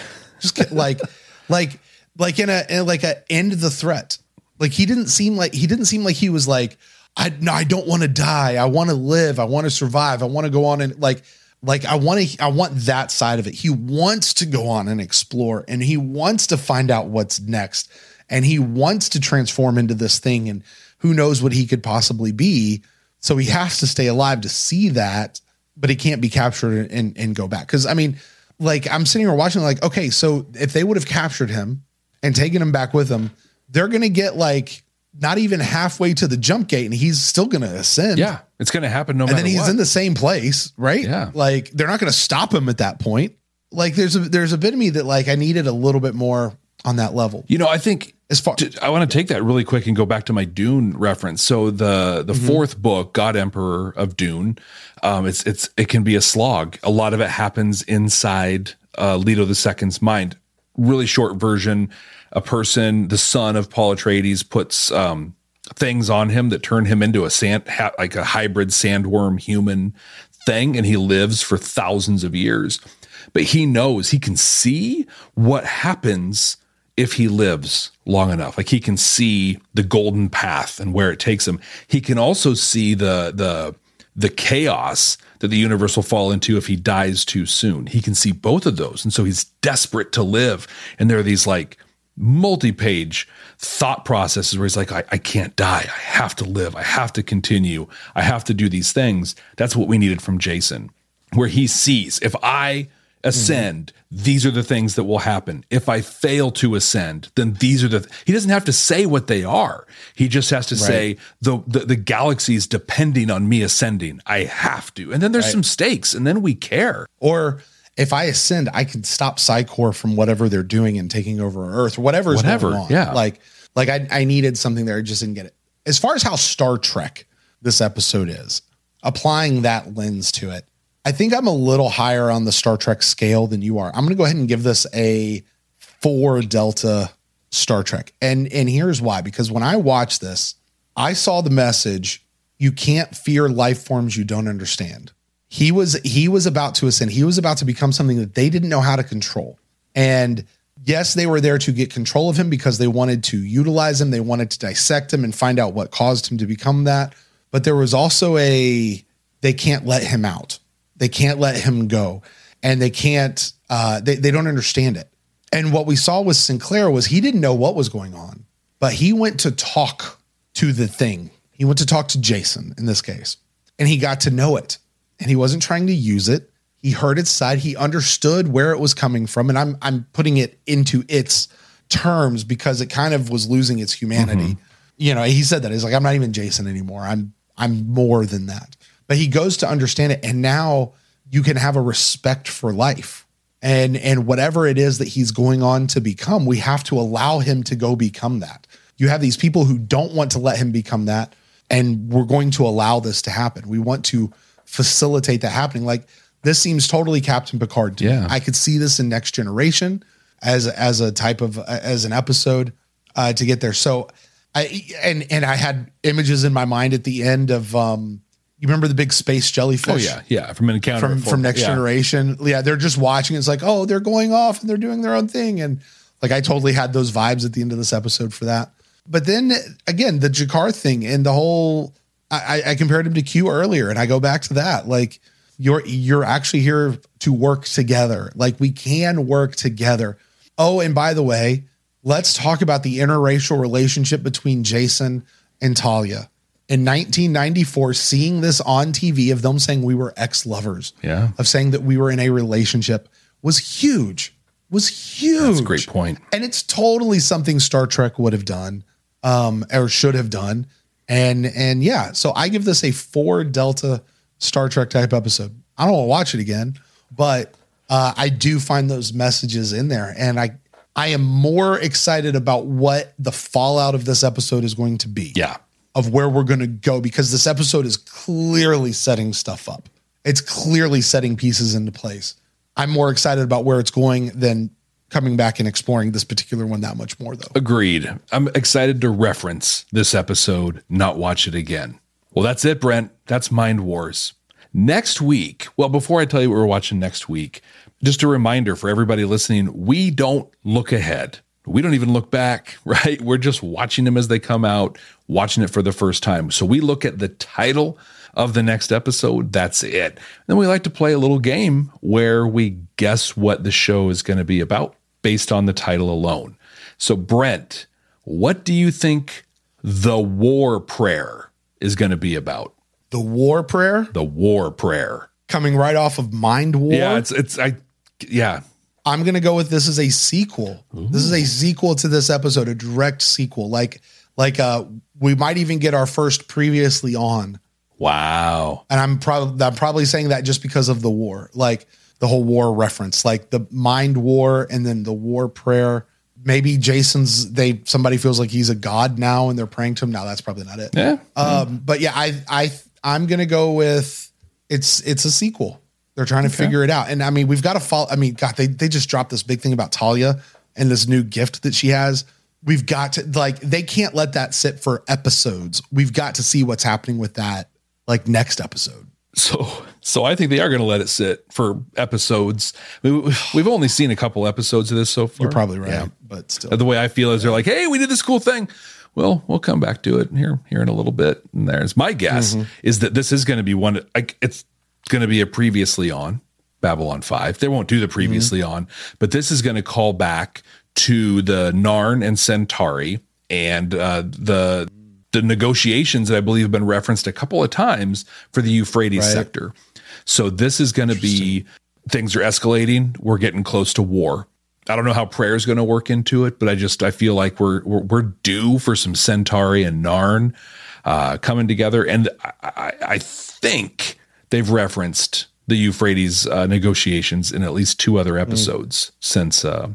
Just like, *laughs* like, like in a in like a end the threat. Like he didn't seem like he didn't seem like he was like, I no, I don't want to die. I want to live. I want to survive. I want to go on and like like I want to I want that side of it. He wants to go on and explore and he wants to find out what's next and he wants to transform into this thing and who knows what he could possibly be. So he has to stay alive to see that, but he can't be captured and, and go back. Cause I mean, like I'm sitting here watching, like, okay, so if they would have captured him and taken him back with them, they're gonna get like not even halfway to the jump gate and he's still gonna ascend. Yeah. It's going to happen no And matter And then he's what. in the same place, right? Yeah. Like they're not gonna stop him at that point. Like there's a there's a bit of me that like I needed a little bit more on that level. You know, I think As far to- I want to take that really quick and go back to my Dune reference. So the the Mm-hmm. fourth book, God Emperor of Dune, um, it's it's it can be a slog. A lot of it happens inside uh, Leto II's mind. Really short version: a person, the son of Paul Atreides, puts um, things on him that turn him into a sand ha- like a hybrid sandworm human thing, and he lives for thousands of years. But he knows he can see what happens if he lives long enough like he can see the golden path and where it takes him he can also see the the the chaos that the universe will fall into if he dies too soon. He can see both of those. And so he's desperate to live. And there are these like multi page thought processes where he's like, I, I can't die. I have to live. I have to continue. I have to do these things. That's what we needed from Jason, where he sees if I ascend, mm-hmm. these are the things that will happen. If I fail to ascend, then these are the. Th- he doesn't have to say what they are. He just has to right. say the, the the galaxies depending on me ascending. I have to, and then there's right. some stakes, and then we care. Or if I ascend, I can stop Psi Corps from whatever they're doing and taking over Earth, whatever is whatever, going on. Yeah, like like I I needed something there, I just didn't get it. As far as how Star Trek this episode is, applying that lens to it I think I'm a little higher on the Star Trek scale than you are. I'm going to go ahead and give this a four Delta Star Trek. And and here's why because when I watched this, I saw the message you can't fear life forms you don't understand. He was he was about to ascend. He was about to become something that they didn't know how to control. And yes, they were there to get control of him because they wanted to utilize him, they wanted to dissect him and find out what caused him to become that. But there was also a they can't let him out they can't let him go, and they can't. Uh, they they don't understand it. And what we saw with Sinclair was he didn't know what was going on, but he went to talk to the thing. He went to talk to Jason in this case, and he got to know it. And he wasn't trying to use it. He heard its side. He understood where it was coming from. And I'm I'm putting it into its terms because it kind of was losing its humanity. Mm-hmm. You know, he said that he's like, I'm not even Jason anymore. I'm I'm more than that but he goes to understand it and now you can have a respect for life and and whatever it is that he's going on to become we have to allow him to go become that you have these people who don't want to let him become that and we're going to allow this to happen we want to facilitate that happening like this seems totally captain picard to yeah me. i could see this in next generation as as a type of as an episode uh to get there so i and and i had images in my mind at the end of um you remember the big space jellyfish? Oh yeah, yeah, from an encounter from from Next yeah. Generation. Yeah, they're just watching. It's like, oh, they're going off and they're doing their own thing, and like I totally had those vibes at the end of this episode for that. But then again, the G'Kar thing and the whole, I, I compared him to Q earlier, and I go back to that. Like you're you're actually here to work together. Like we can work together. Oh, and by the way, let's talk about the interracial relationship between Jason and Talia in 1994 seeing this on TV of them saying we were ex-lovers, yeah, of saying that we were in a relationship was huge. Was huge. That's a great point. And it's totally something Star Trek would have done um or should have done. And and yeah, so I give this a 4 Delta Star Trek type episode. I don't want to watch it again, but uh, I do find those messages in there and I I am more excited about what the fallout of this episode is going to be. Yeah of where we're going to go because this episode is clearly setting stuff up. It's clearly setting pieces into place. I'm more excited about where it's going than coming back and exploring this particular one that much more, though. Agreed. I'm excited to reference this episode, not watch it again. Well, that's it, Brent. That's Mind Wars. Next week, well, before I tell you what we're watching next week, just a reminder for everybody listening we don't look ahead we don't even look back, *laughs* right? We're just watching them as they come out, watching it for the first time. So we look at the title of the next episode. That's it. Then we like to play a little game where we guess what the show is going to be about based on the title alone. So, Brent, what do you think the war prayer is going to be about? The war prayer? The war prayer. Coming right off of Mind War? Yeah, it's, it's, I, yeah, I'm gonna go with this is a sequel. Ooh. This is a sequel to this episode, a direct sequel. Like like uh we might even get our first previously on. Wow. And I'm probably I'm probably saying that just because of the war. Like the whole war reference, like the mind war and then the war prayer. Maybe Jason's they somebody feels like he's a god now and they're praying to him. Now that's probably not it. Yeah. Um, but yeah, I I I'm gonna go with it's it's a sequel. They're trying to okay. figure it out. And I mean, we've got to follow. I mean, God, they, they just dropped this big thing about Talia and this new gift that she has. We've got to, like, they can't let that sit for episodes. We've got to see what's happening with that, like, next episode. So, so I think they are going to let it sit for episodes. I mean, we've only seen a couple episodes of this so far. You're probably right, yeah. but still, the way I feel is they're like, "Hey, we did this cool thing." Well, we'll come back to it here here in a little bit. And there's my guess mm-hmm. is that this is going to be one. It's going to be a previously on Babylon Five. They won't do the previously mm-hmm. on, but this is going to call back to the Narn and Centauri and uh, the the negotiations that I believe have been referenced a couple of times for the Euphrates right. sector. So this is going to be things are escalating. We're getting close to war. I don't know how prayer is going to work into it, but I just I feel like we're we're, we're due for some Centauri and Narn uh, coming together, and I, I, I, think they've referenced the Euphrates uh, negotiations in at least two other episodes mm. since uh,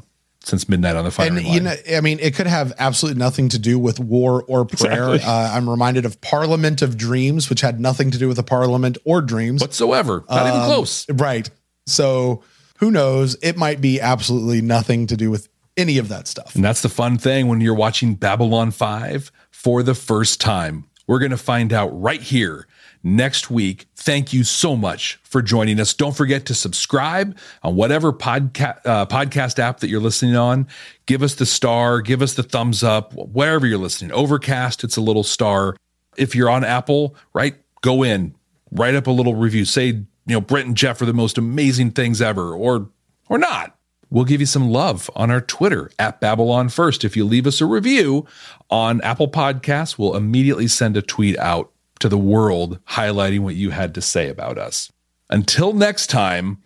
since midnight on the fire. And you know, I mean, it could have absolutely nothing to do with war or prayer. Exactly. Uh, I'm reminded of Parliament of Dreams, which had nothing to do with the parliament or dreams whatsoever. Not um, even close. Right. So who knows? It might be absolutely nothing to do with any of that stuff. And that's the fun thing when you're watching Babylon 5 for the first time. We're going to find out right here next week. Thank you so much for joining us. Don't forget to subscribe on whatever podca- uh, podcast app that you're listening on. Give us the star, give us the thumbs up, wherever you're listening. Overcast, it's a little star. If you're on Apple, right, go in, write up a little review. Say, you know, Brent and Jeff are the most amazing things ever, or or not. We'll give you some love on our Twitter at Babylon First. If you leave us a review on Apple Podcasts, we'll immediately send a tweet out to the world highlighting what you had to say about us. Until next time,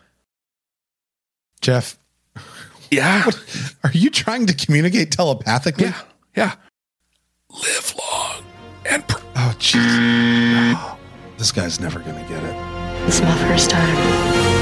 Jeff. Yeah. What, are you trying to communicate telepathically? Yeah. Yeah. Live long and. Pr- oh, jeez. Oh, this guy's never going to get it. It's my first time.